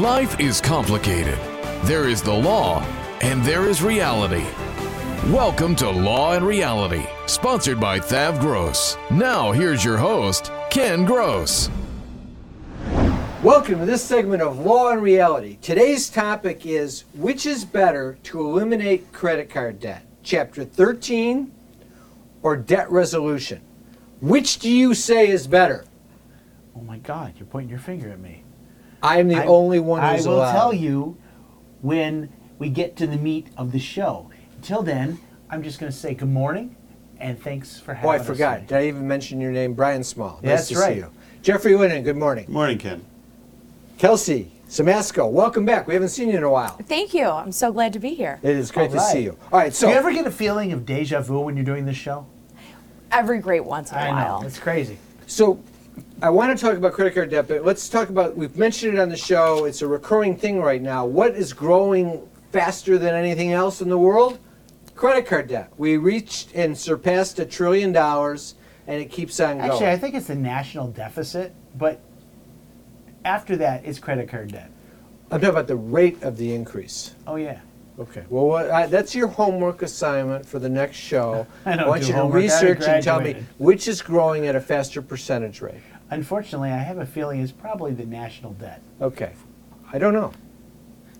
Life is complicated. There is the law, and there is reality. Welcome to Law and Reality, sponsored by Thav Gross. Now, here's your host, Ken Gross. Welcome to this segment of Law and Reality. Today's topic is which is better to eliminate credit card debt? Chapter 13 or debt resolution? Which do you say is better? Oh my God, you're pointing your finger at me. I am the I- only one I will allowed. tell you when we get to the meat of the show. Until then, I'm just going to say good morning and thanks for oh, having us. Oh, I us. forgot. today. Did I even mention your name? Brian Small. Nice That's to right. see you. Jeffrey Winnan, good morning. Good Morning, Ken. Kelsey Simasko, welcome back. We haven't seen you in a while. Thank you. I'm so glad to be here. It is great All to see you. All right, so Do you ever get a feeling of deja vu when you're doing this show? Every great once in a I while. know. It's crazy. So I want to talk about credit card debt, but let's talk about we've mentioned it on the show. It's a recurring thing right now. What is growing faster than anything else in the world? Credit card debt. We reached and surpassed a trillion dollars and it keeps on going. Actually, I think it's the national deficit, but after that, it's credit card debt. I'm talking about the rate of the increase. Oh, yeah. Okay. Well, what, I, that's your homework assignment for the next show. I don't want do you to homework. Research and tell me which is growing at a faster percentage rate. Unfortunately, I have a feeling it's probably the national debt. Okay. I don't know.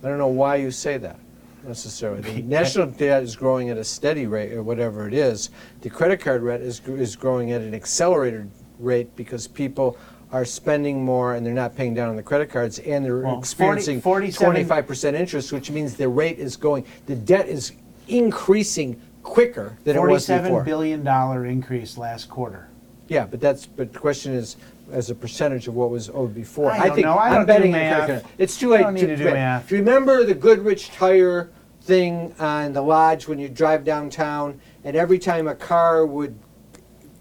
I don't know why you say that necessarily. The national debt is growing at a steady rate or whatever it is. The credit card rate is, is growing at an accelerated rate because people are spending more and they're not paying down on the credit cards and they're Well, 40 experiencing 47 25% interest, which means the rate is going, the debt is increasing quicker than it was Forty-seven before. billion dollar increase last quarter. Yeah, but that's, but the question is, as a percentage of what was owed before. I don't think, know. I I'm don't do betting on math. credit card. It's too I late don't need to do bet. math. Do you remember the Goodrich tire thing on the lodge when you drive downtown, and every time a car would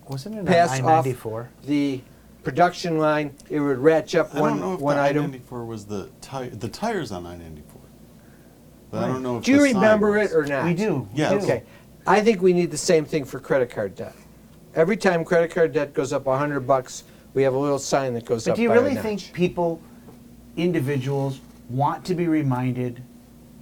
Wasn't it pass on off I-94? the production line, it would ratchet up I one don't know if one the item. I-94 was the tire. The tires on I-94. But I don't know if Do you the sign remember was. it or not? We do. we Yes. do. Okay, I think we need the same thing for credit card debt. Every time credit card debt goes up a hundred bucks, we have a little sign that goes But up. do you by a really notch. think people, individuals, want to be reminded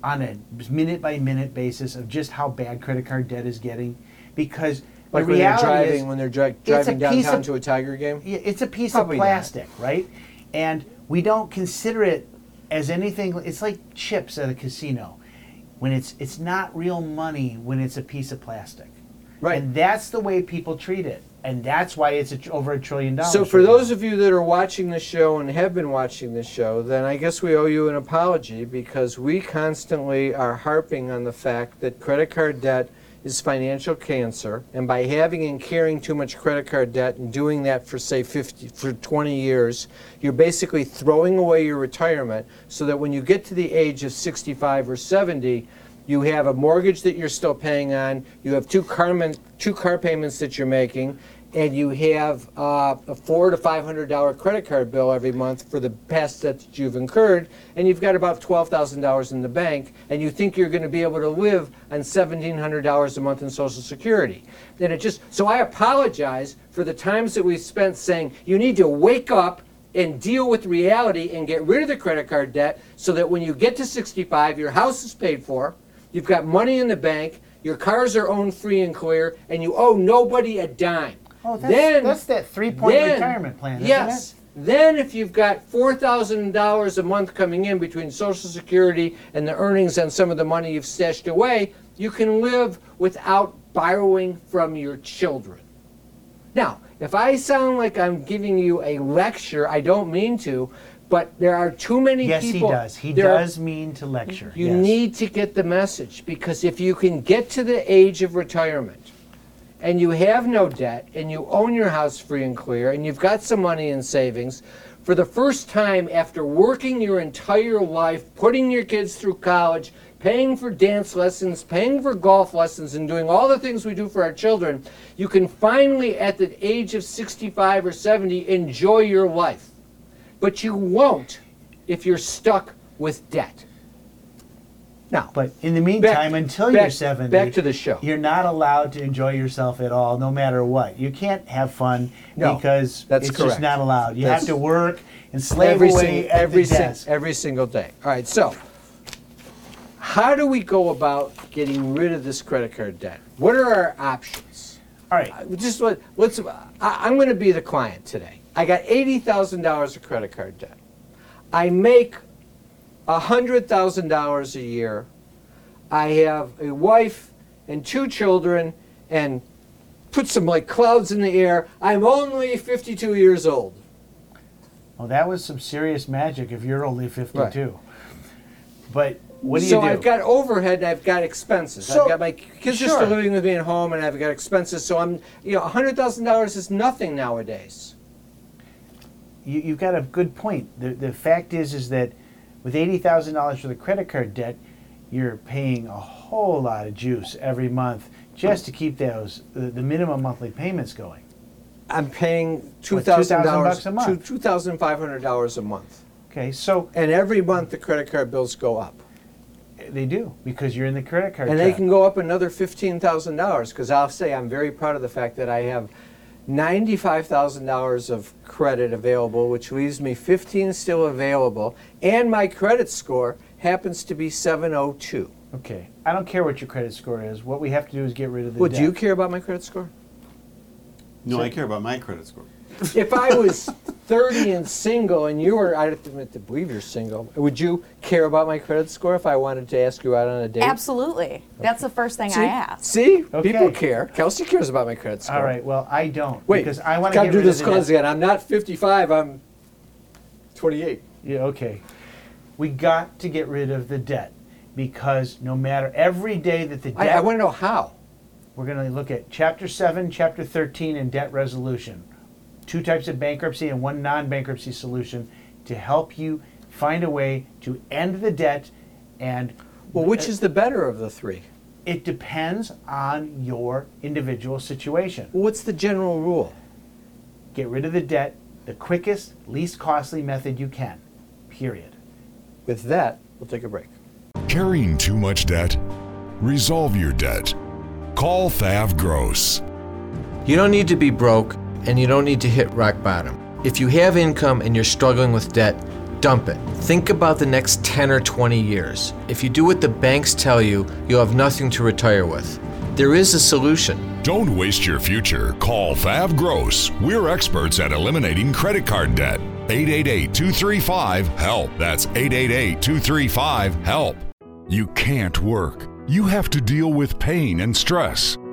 on a minute by minute basis of just how bad credit card debt is getting? Because like the when they're reality driving is, when they're dri- a driving piece downtown of- to a Tiger game? Yeah, it's a piece Probably of not. plastic, right? And we don't consider it as anything. It's like chips at a casino. When it's it's not real money when it's a piece of plastic. Right. And that's the way people treat it, and that's why it's a, tr- over a trillion dollars. So, for right those now. of you that are watching the show and have been watching this show, then I guess we owe you an apology because we constantly are harping on the fact that credit card debt is financial cancer, and by having and carrying too much credit card debt and doing that for say 50 for 20 years, you're basically throwing away your retirement so that when you get to the age of 65 or 70, you have a mortgage that you're still paying on, you have two car, two car payments that you're making, and you have uh, a four to five hundred dollar credit card bill every month for the past debt that you've incurred, and you've got about twelve thousand dollars in the bank, and you think you're going to be able to live on seventeen hundred dollars a month in Social Security. Then it just so I apologize for the times that we've spent saying you need to wake up and deal with reality and get rid of the credit card debt so that when you get to 65, your house is paid for, you've got money in the bank, your cars are owned free and clear, and you owe nobody a dime. Oh, that's, then, that's that three-point then- retirement plan, isn't yes. it? Then, if you've got four thousand dollars a month coming in between Social Security and the earnings and some of the money you've stashed away, you can live without borrowing from your children. Now, if I sound like I'm giving you a lecture, I don't mean to, but there are too many people. Yes, people. he does. He there are- does mean to lecture. you yes. need to get the message because if you can get to the age of retirement and you have no debt and you own your house free and clear and you've got some money in savings, for the first time after working your entire life, putting your kids through college, paying for dance lessons, paying for golf lessons, and doing all the things we do for our children, you can finally, at the age of 65 or 70, enjoy your life. But you won't if you're stuck with debt. Now, But in the meantime, until back- you're 70, back to the show. You're not allowed to enjoy yourself at all, no matter what. You can't have fun No, because that's it's correct. just not allowed. You That's- have to work and slave every, away sing- every, sing- every single day. All right, so how do we go about getting rid of this credit card debt? What are our options? all right. I- Just let, let's. I, I'm going to be the client today. I got eighty thousand dollars of credit card debt. I make hundred thousand dollars a year. I have a wife and two children, and put some like clouds in the air. I'm only fifty-two years old. Well, that was some serious magic if you're only 52. But what do you do? so? I've got overhead and I've got expenses. So- I've got my kids are still living with me at home and I've got expenses. So I'm, you know, hundred thousand dollars is nothing nowadays. You, you've got a good point. The, the fact is, is that with eighty thousand dollars for the credit card debt, you're paying a whole lot of juice every month just to keep those the, the minimum monthly payments going. I'm paying two thousand $2,000, a month? two thousand five hundred dollars a month, Okay, so and every month the credit card bills go up, they do because you're in the credit card. and they can go up another fifteen thousand dollars. Because I'll say I'm very proud of the fact that I have ninety-five thousand dollars of credit available, which leaves me fifteen still available, and my credit score happens to be seven oh two. Okay, I don't care what your credit score is. What we have to do is get rid of the Would debt. you care about my credit score? No, I care about my credit score. If I was 30 and single and you were, I have to admit to believe you're single, would you care about my credit score if I wanted to ask you out on a date? Absolutely. That's the first thing See? I ask. See? Okay. People care. Kelsey cares about my credit score. All right. Well, I don't Wait, because I want to gotta get do rid this of the cause debt. again. I'm not 55, I'm 28. Yeah, okay. We got to get rid of the debt because no matter every day that the I, debt I want to know how. We're going to look at Chapter 7, Chapter 13, and debt resolution. Two types of bankruptcy and one non bankruptcy solution to help you find a way to end the debt. And Well, which is the better of the three? it depends on your individual situation. What's the general rule? Get rid of the debt the quickest, least costly method you can. Period. With that, we'll take a break. Carrying too much debt? Resolve your debt. Call Thav Gross. You don't need to be broke and you don't need to hit rock bottom. If you have income and you're struggling with debt, dump it. Think about the next 10 or 20 years. If you do what the banks tell you, you'll have nothing to retire with. There is a solution. Don't waste your future. Call Thav Gross. We're experts at eliminating credit card debt. 888 235 HELP. That's 888 235 HELP. You can't work. You have to deal with pain and stress.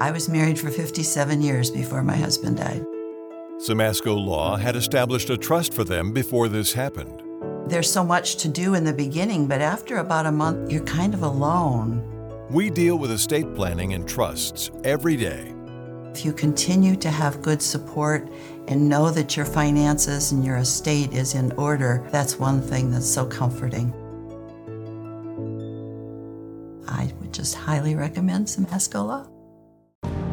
I was married for 57 years before my husband died. Simasko Law had established a trust for them before this happened. There's so much to do in the beginning, but after about a month, you're kind of alone. We deal with estate planning and trusts every day. If you continue to have good support and know that your finances and your estate is in order, that's one thing that's so comforting. I would just highly recommend Simasko Law.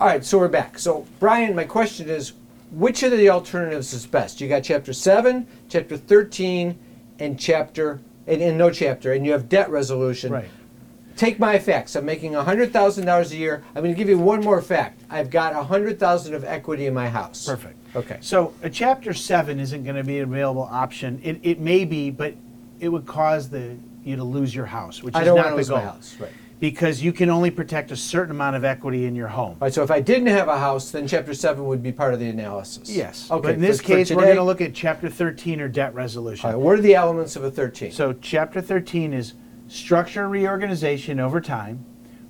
All right, so we're back. So, Brian, my question is which of the alternatives is best? You got chapter 7, chapter 13, and chapter, and, and no chapter, and you have debt resolution. Right. Take my facts. I'm making $100,000 a year. I'm going to give you one more fact. I've got 100000 of equity in my house. Perfect. Okay. So a chapter seven isn't going to be an available option. It, it may be, but it would cause the you to lose your house, which I is don't not want to the lose goal. my house. Right. Because you can only protect a certain amount of equity in your home. All right, so if I didn't have a house, then chapter 7 would be part of the analysis. Yes. Okay. But in this for- for case, we're today- going to look at chapter 13 or debt resolution. All right, what are the elements of a 13? So, chapter 13 is structure reorganization over time,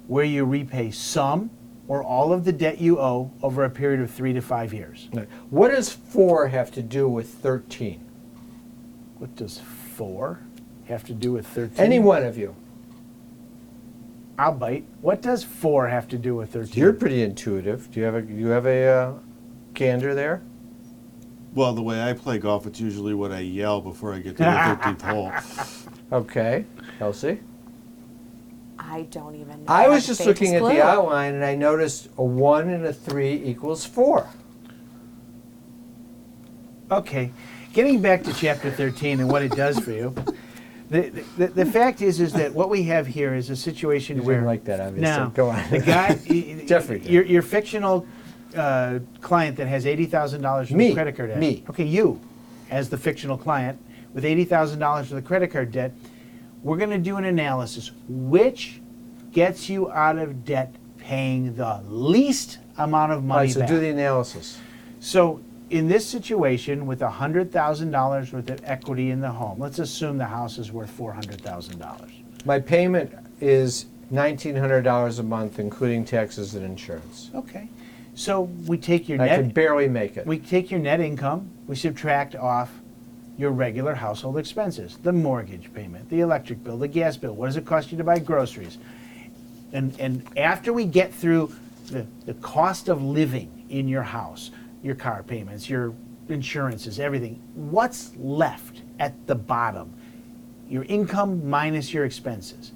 where you repay some or all of the debt you owe over a period of three to five years. Right. What does 4 have to do with 13? What does four have to do with 13? Any one of you. I'll bite. What does four have to do with 13? You're pretty intuitive. Do you have a you have a uh, gander there? Well, the way I play golf, it's usually what I yell before I get to the 13th hole. Okay, Kelsey. I don't even know. I was just looking at the outline and I noticed a one and a three equals four. Okay, getting back to chapter 13 and what it does for you. The, the, the fact is is that what we have here is a situation You where didn't like that, obviously. No, Go on. The guy, y- y- Jeffrey did. your, your fictional uh, client that has eighty thousand dollars Me. worth of credit card debt. Me. Okay, you, as the fictional client with eighty thousand dollars worth of credit card debt, we're going to do an analysis. Which gets you out of debt paying the least amount of All money right, so back? do the analysis. So in this situation, with hundred thousand dollars worth of equity in the home, let's assume the house is worth four hundred thousand dollars. My payment is nineteen hundred dollars a month, including taxes and insurance. Okay, so we take your net I net. can barely make it. We take your net income, we subtract off your regular household expenses, the mortgage payment, the electric bill, the gas bill, what does it cost you to buy groceries? And, and after we get through the, the cost of living in your house, your car payments, your insurances, everything, what's left at the bottom? Your income minus your expenses.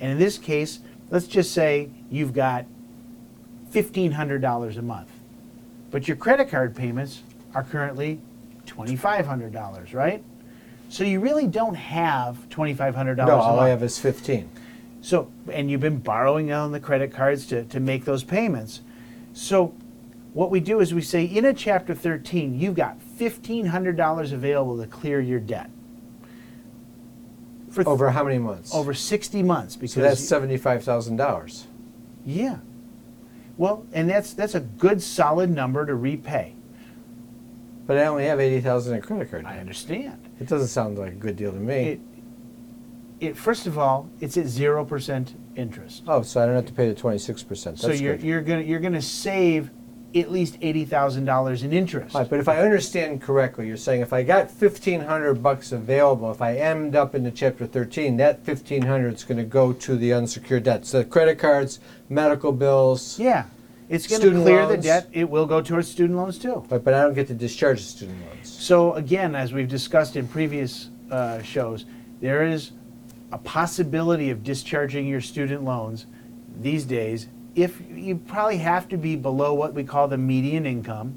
And in this case, let's just say you've got $1,500 a month. But your credit card payments are currently $2,500, right? So you really don't have $2,500 no, a all. I have is fifteen. So, and you've been borrowing on the credit cards to, to make those payments. So, what we do is we say in a chapter 13, you've got $1,500 available to clear your debt. For Over how many months? over 60 months because So that's seventy-five thousand dollars. yeah. Well, and that's that's a good solid number to repay. But I only have eighty thousand in credit card. I understand. It doesn't sound like a good deal to me. It, it first of all, it's at 0% interest. oh, so I don't have to pay the twenty-six percent. so you're you're to you're going to save at least $80,000 in interest. Right, but if I understand correctly, you're saying if I got fifteen hundred bucks available, if I end up into chapter thirteen, that fifteen hundred is going to go to the unsecured debts, the credit cards, medical bills. Yeah. It's going to Student clear the loans. debt. It will go towards student loans too. But, but I don't get to discharge the student loans. So again, as we've discussed in previous uh, shows, there is a possibility of discharging your student loans these days. If you probably have to be below what we call the median income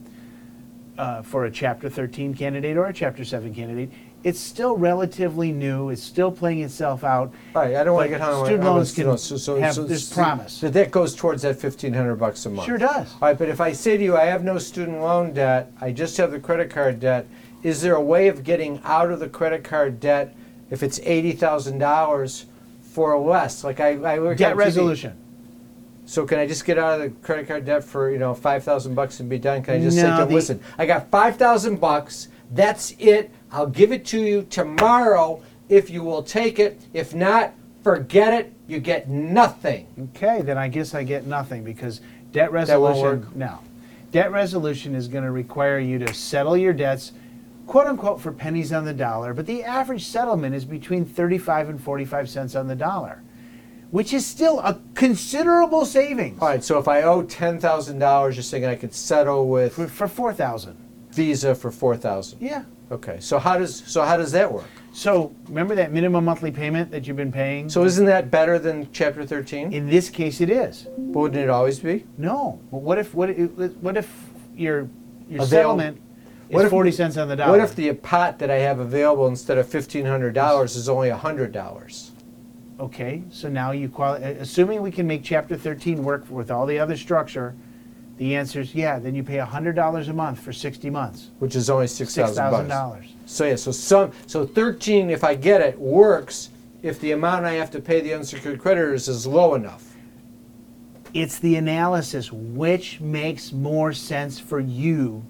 uh, for a Chapter 13 candidate or a Chapter 7 candidate, it's still relatively new. It's still playing itself out. All right, I don't want to get hung on student loans Ken. So, so, have so, this promise. So that goes towards that fifteen hundred bucks a month. Sure does. All right, but if I say to you, I have no student loan debt, I just have the credit card debt. Is there a way of getting out of the credit card debt if it's eighty thousand dollars for a less? Like I, I work Debt resolution. So can I just get out of the credit card debt for you know five thousand bucks and be done? Can I just say No, them, the- listen, I got five thousand bucks. That's it. I'll give it to you tomorrow if you will take it. If not, forget it. You get nothing. Okay, then I guess I get nothing because debt won't resolution. work? No, debt resolution is going to require you to settle your debts, quote unquote, for pennies on the dollar. But the average settlement is between thirty-five and forty-five cents on the dollar, which is still a considerable savings All right. So if I owe ten thousand dollars, you're saying I could settle with for, for four thousand. Visa for four thousand. Yeah. Okay. So how does so how does that work? So remember that minimum monthly payment that you've been paying. So isn't that better than Chapter thirteen? in this case, it is. But wouldn't it always be? No. But what if what if, what if your your Avail- settlement What is if- forty cents on the dollar? What if the pot that I have available instead of fifteen hundred dollars is only hundred dollars? Okay, so now you quali- assuming we can make chapter 13 work with all the other structure, the answer is yeah, then you pay $100 a month for 60 months. Which is only six thousand bucks. $6,000. So yeah, so some so thirteen, if I get it, works if the amount I have to pay the unsecured creditors is low enough. It's the analysis which makes more sense for you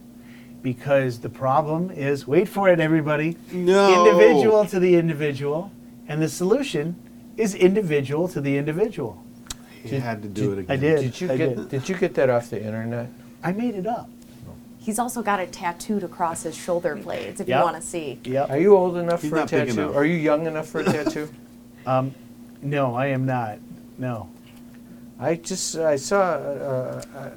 because the problem is wait for it everybody. No. Individual to the individual and the solution is individual to the individual. He had to do it again. I did. Did you I get did. did you get that off the internet? I made it up. He's also got it tattooed across his shoulder blades if Yep. you want to see. Yep. Are you old enough He's for a tattoo? Are you young enough for a tattoo? No, I am not. No. I just I saw uh, uh,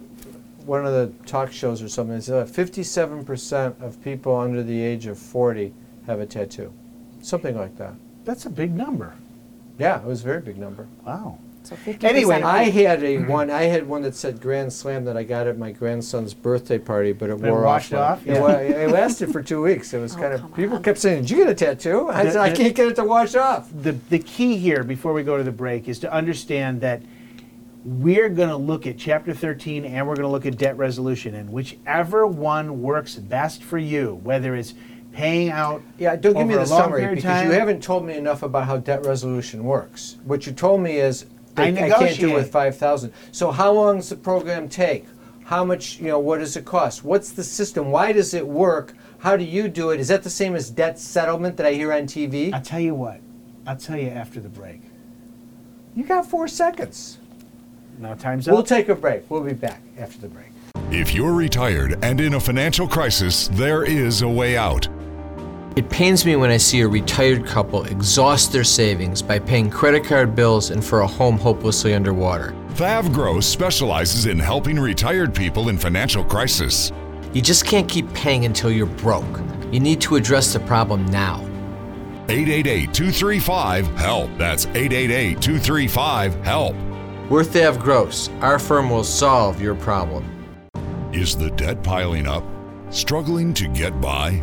one of the talk shows or something. It said fifty-seven percent of people under the age of forty have a tattoo, something like that. That's a big number. Yeah, it was a very big number. Wow. So 50% Anyway, I had a one. I had one that said Grand Slam that I got at my grandson's birthday party, but it But it wore washed off. off? It, Yeah. wa- it lasted for two weeks. It was Oh, kind come of people on. kept saying, "Did you get a tattoo?" I The- said, "I the- can't get it to wash off." the, the key here before we go to the break is to understand that we're going to look at chapter 13 and we're going to look at debt resolution and whichever one works best for you whether it's paying out Yeah, don't give me the summary because you haven't told me enough about how debt resolution works. What you told me is that I I, can't do it negotiate. with five thousand. So how long does the program take? How much? You know, what does it cost? What's the system? Why does it work? How do you do it? Is that the same as debt settlement that I hear on TV? i'll tell you what i'll tell you after the break You got four seconds. now time's up We'll take a break. We'll be back after the break. If you're retired and in a financial crisis, there is a way out. It pains me when I see a retired couple exhaust their savings by paying credit card bills and for a home hopelessly underwater. Thav Gross specializes in helping retired people in financial crisis. You just can't keep paying until you're broke. You need to address the problem now. 888 235 HELP. That's 888 235 HELP. We're Thav Gross. Our firm will solve your problem. Is the debt piling up? Struggling to get by?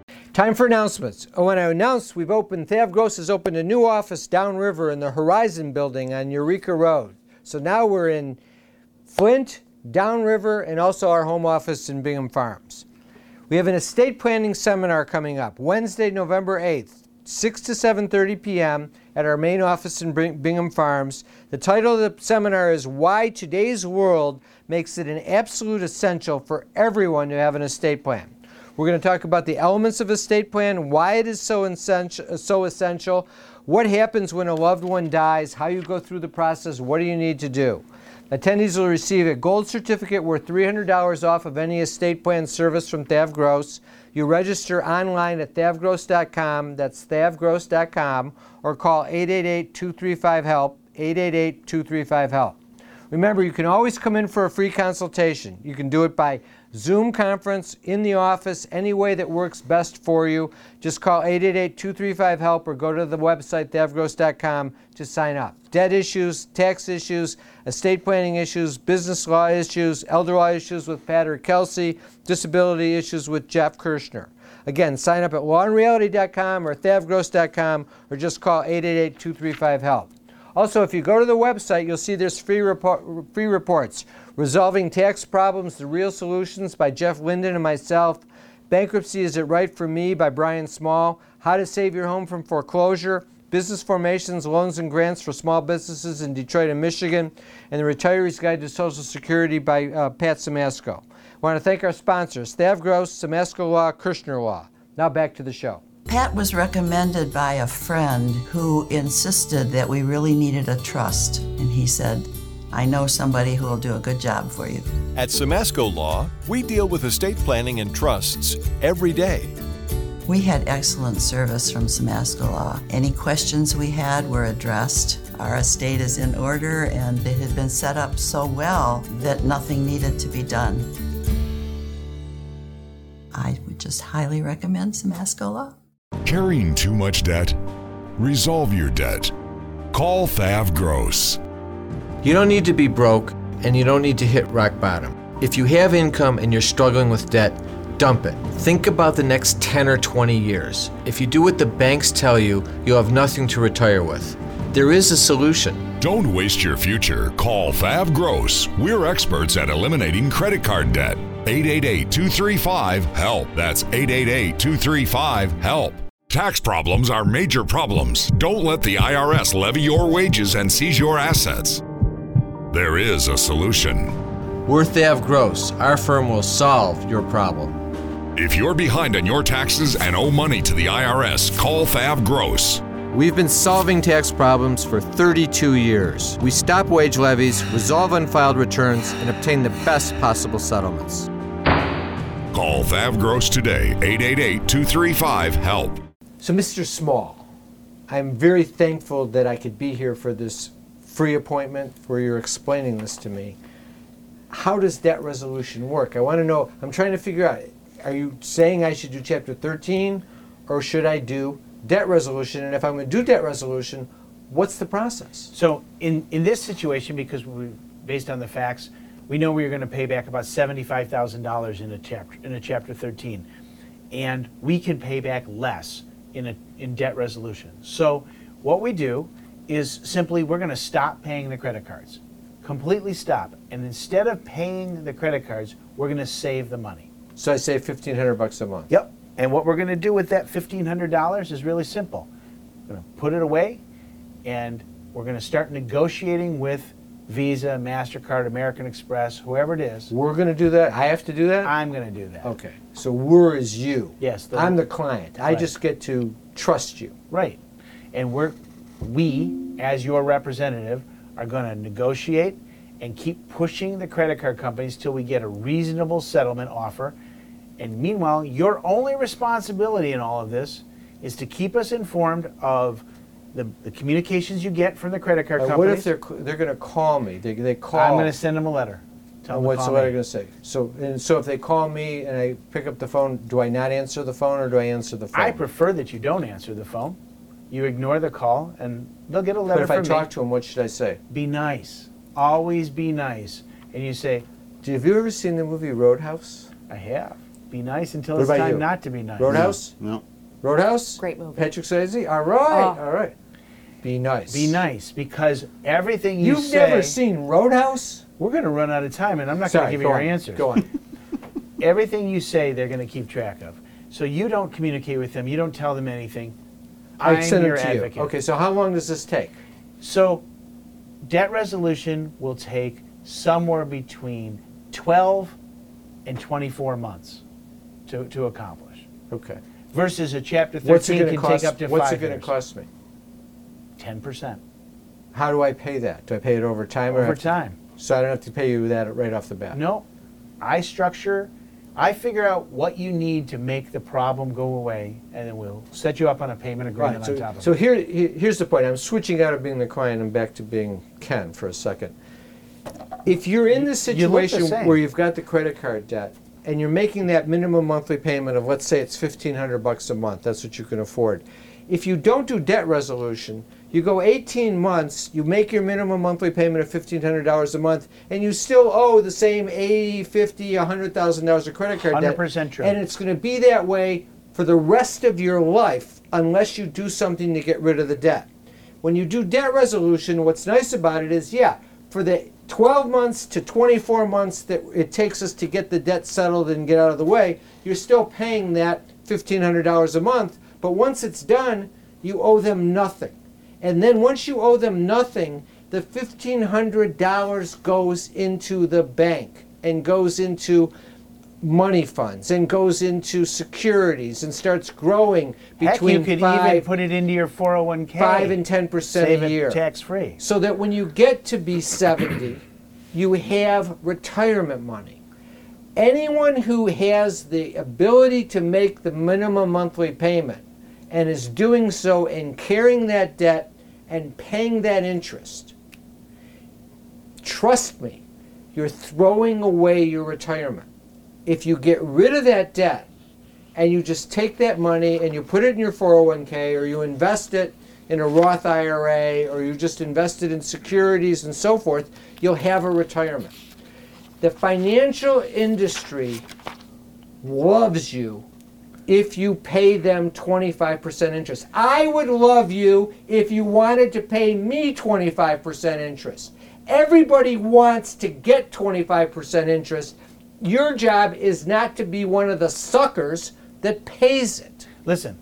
Time for announcements. Oh, I announce we've opened, Thav Gross has opened a new office downriver in the Horizon building on Eureka Road. So now we're in Flint, downriver, and also our home office in Bingham Farms. We have an estate planning seminar coming up Wednesday, November 8th, 6 to 7:30 p.m. at our main office in Bingham Farms. The title of the seminar is Why Today's World Makes It an Absolute Essential for Everyone to Have an Estate Plan. We're going to talk about the elements of estate plan, why it is so essential, so essential, what happens when a loved one dies, how you go through the process, what do you need to do. Attendees will receive a gold certificate worth $300 off of any estate plan service from Thav Gross. You register online at thavgross.com, that's thavgross.com, or call 888-235-HELP, 888-235-HELP. Remember, you can always come in for a free consultation. You can do it by Zoom conference, in the office, any way that works best for you. Just call 888 235 HELP or go to the website, thavgross.com, to sign up. Debt issues, tax issues, estate planning issues, business law issues, elder law issues with Pat or Kelsey, disability issues with Jeff Kirschner. Again, sign up at lawandreality.com or thavgross.com or just call 888 235 HELP. Also, if you go to the website, you'll see there's free, report, free reports. Resolving Tax Problems, The Real Solutions by Jeff Linden and myself. Bankruptcy Is It Right for Me by Brian Small. How to Save Your Home from Foreclosure. Business Formations, Loans and Grants for Small Businesses in Detroit and Michigan. And The Retiree's Guide to Social Security by uh, Pat Simasko. I want to thank our sponsors, Thav Gross, Simasko Law, Kirschner Law. Now back to the show. Pat was recommended by a friend who insisted that we really needed a trust. And he said, I know somebody who will do a good job for you. At Simasko Law, we deal with estate planning and trusts every day. We had excellent service from Simasko Law. Any questions we had were addressed. Our estate is in order and it had been set up so well that nothing needed to be done. I would just highly recommend Simasko Law. Carrying too much debt? Resolve your debt. Call Thav Gross. You don't need to be broke and you don't need to hit rock bottom. If you have income and you're struggling with debt, dump it. Think about the next 10 or 20 years. If you do what the banks tell you, you'll have nothing to retire with. There is a solution. Don't waste your future. Call Thav Gross. We're experts at eliminating credit card debt. 888 235 HELP. That's 888 235 HELP. Tax problems are major problems. Don't let the IRS levy your wages and seize your assets. There is a solution. We're Thav Gross. Our firm will solve your problem. If you're behind on your taxes and owe money to the IRS, call Thav Gross. We've been solving tax problems for 32 years. We stop wage levies, resolve unfiled returns, and obtain the best possible settlements. Call Thav Gross today, 888 235 HELP. So, Mr. Small, I'm very thankful that I could be here for this free appointment where you're explaining this to me. How does debt resolution work? I want to know, I'm trying to figure out, are you saying I should do chapter 13 or should I do debt resolution? And if I'm going to do debt resolution, what's the process? So in, in this situation, because we, based on the facts, we know we are going to pay back about seventy-five thousand dollars in a chapter in a chapter thirteen, and we can pay back less in a in debt resolution. So what we do is simply we're going to stop paying the credit cards, completely stop, and instead of paying the credit cards, we're going to save the money. So I save 1500 bucks a month. Yep. And what we're going to do with that $1,500 is really simple. We're going to put it away and we're going to start negotiating with Visa, MasterCard, American Express, whoever it is. We're going to do that? I have to do that? I'm going to do that. Okay. So we're is you. Yes. the- I'm the client. I Right. just get to trust you. Right. And we're, we, as your representative, are going to negotiate and keep pushing the credit card companies till we get a reasonable settlement offer. And meanwhile, your only responsibility in all of this is to keep us informed of the, the communications you get from the credit card Uh, companies. what if they're they're going to call me? They, they call. I'm going to send them a letter. Tell And them to what's call the letter me. to say? So and so if they call me and I pick up the phone, do I not answer the phone or do I answer the phone? I prefer that you don't answer the phone. You ignore the call, and they'll get a letter but if I talk me. to them, what should I say? Be nice. Always be nice. And you say, Do have you ever seen the movie Roadhouse? I have. Be nice until What it's time you? not to be nice. Roadhouse? No. Roadhouse? Great movie. Patrick Swayze? All right, Oh. all right. Be nice. Be nice because everything you say You've say. never seen Roadhouse? We're going to run out of time, and I'm not going to give you go your on. answers. Go on. Everything you say, they're going to keep track of. So you don't communicate with them. You don't tell them anything. I I'm send your it to advocate. you. Okay, so how long does this take? So debt resolution will take somewhere between 12 and 24 months to, to accomplish. Okay. Versus a chapter 13 What's it going can to cost? take up to what's five it going to years. cost me? 10% How do I pay that? Do I pay it over time? or over have to- time. So I don't have to pay you that right off the bat. No, I structure, I figure out what you need to make the problem go away, and then we'll set you up on a payment agreement Right. on So, top of so it. here, he- here's the point. I'm switching out of being the client and back to being Ken for a second. If you're in this You look the situation same. where you've got the credit card debt, and you're making that minimum monthly payment of let's say it's 1500 bucks a month, that's what you can afford. If you don't do debt resolution, you go 18 months, you make your minimum monthly payment of $1,500 a month, and you still owe the same 80, 50, $100,000 of credit card debt. 100% true. And it's going to be that way for the rest of your life unless you do something to get rid of the debt. When you do debt resolution, what's nice about it is, yeah, for the 12 months to 24 months that it takes us to get the debt settled and get out of the way, you're still paying that $1,500 a month. But once it's done, you owe them nothing. And then once you owe them nothing, the $1,500 goes into the bank and goes into money funds and goes into securities and starts growing Heck, between you could five, even put it into your 401k. five and ten percent a year. tax free. So that when you get to be 70, you have retirement money. Anyone who has the ability to make the minimum monthly payment and is doing so and carrying that debt and paying that interest, trust me, you're throwing away your retirement. If you get rid of that debt and you just take that money and you put it in your 401k or you invest it in a Roth IRA or you just invest it in securities and so forth, you'll have a retirement. The financial industry loves you if you pay them 25% interest. I would love you if you wanted to pay me 25% interest. Everybody wants to get 25% interest. Your job is not to be one of the suckers that pays it. Listen,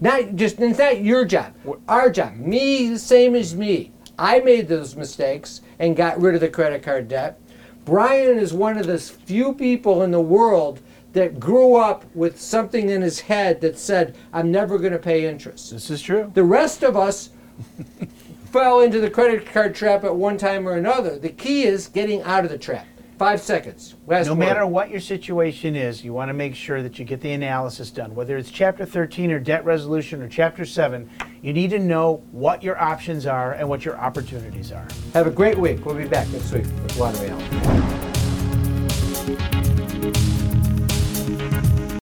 Not just it's not your job. Our job. Me the same as me. I made those mistakes and got rid of the credit card debt. Brian is one of the few people in the world that grew up with something in his head that said, I'm never going to pay interest. this is true. The rest of us fell into the credit card trap at one time or another. The key is getting out of the trap. Five seconds. Last No word. matter what your situation is, you want to make sure that you get the analysis done. Whether it's Chapter 13 or debt resolution or Chapter 7, you need to know what your options are and what your opportunities are. Have a great week. We'll be back next week with One Reality.